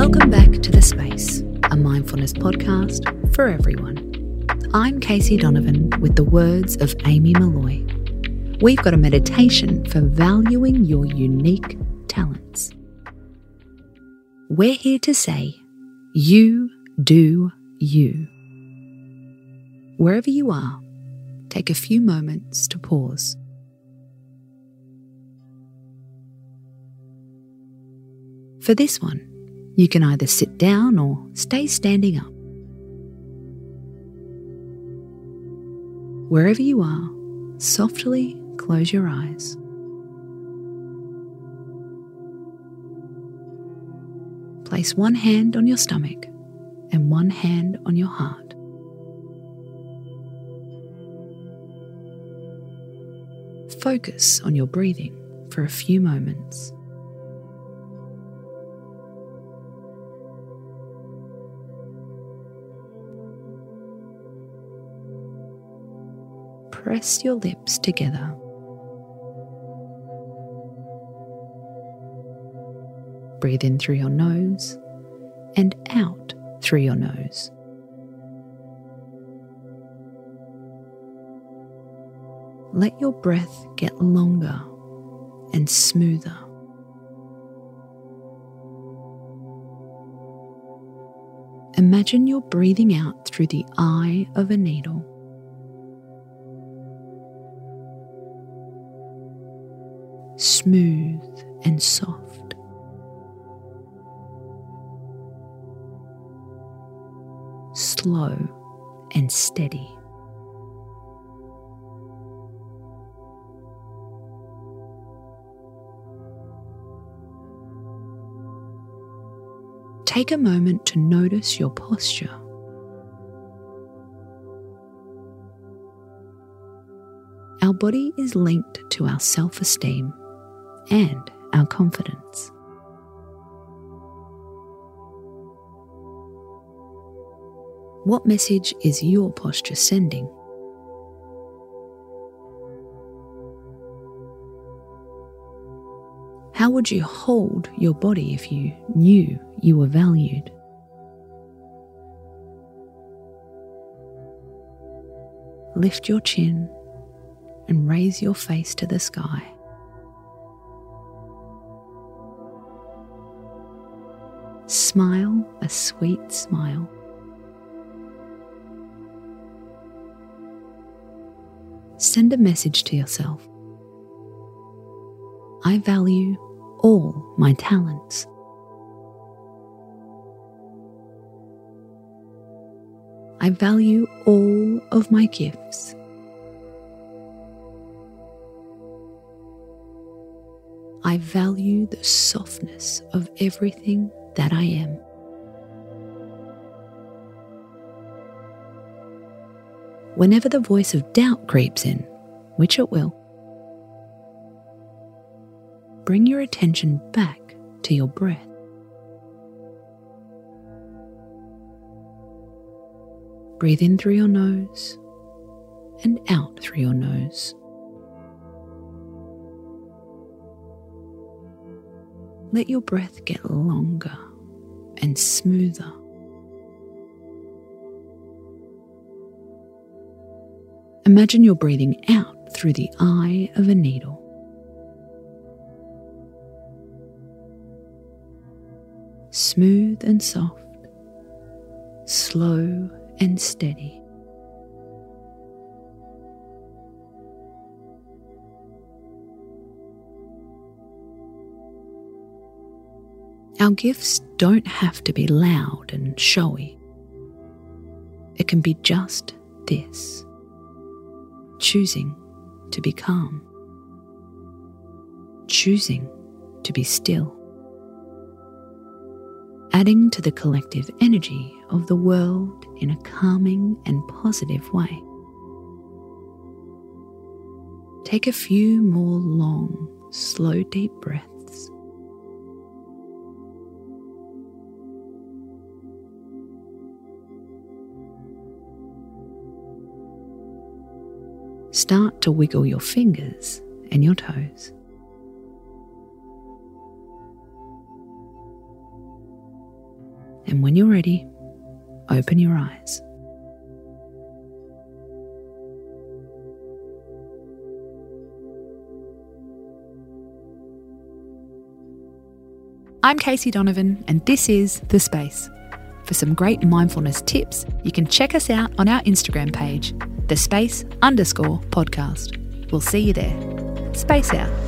Welcome back to The Space, a mindfulness podcast for everyone. I'm Casey Donovan with the words of Amy Molloy. We've got a meditation for valuing your unique talents. We're here to say, you do you. Wherever you are, take a few moments to pause. For this one, you can either sit down or stay standing up. Wherever you are, softly close your eyes. Place one hand on your stomach and one hand on your heart. Focus on your breathing for a few moments. Press your lips together. Breathe in through your nose and out through your nose. Let your breath get longer and smoother. Imagine you're breathing out through the eye of a needle. Smooth and soft. Slow and steady. Take a moment to notice your posture. Our body is linked to our self esteem and our confidence. What message is your posture sending? How would you hold your body if you knew you were valued? Lift your chin and raise your face to the sky. Smile a sweet smile. Send a message to yourself. I value all my talents. I value all of my gifts. I value the softness of everything that I am. Whenever the voice of doubt creeps in, which it will, bring your attention back to your breath. Breathe in through your nose and out through your nose. Let your breath get longer and smoother. Imagine you're breathing out through the eye of a needle. Smooth and soft, slow and steady. Our gifts don't have to be loud and showy. It can be just this choosing to be calm, choosing to be still, adding to the collective energy of the world in a calming and positive way. Take a few more long, slow, deep breaths. Start to wiggle your fingers and your toes. And when you're ready, open your eyes. I'm Casey Donovan, and this is The Space. For some great mindfulness tips, you can check us out on our Instagram page, the space underscore podcast. We'll see you there. Space out.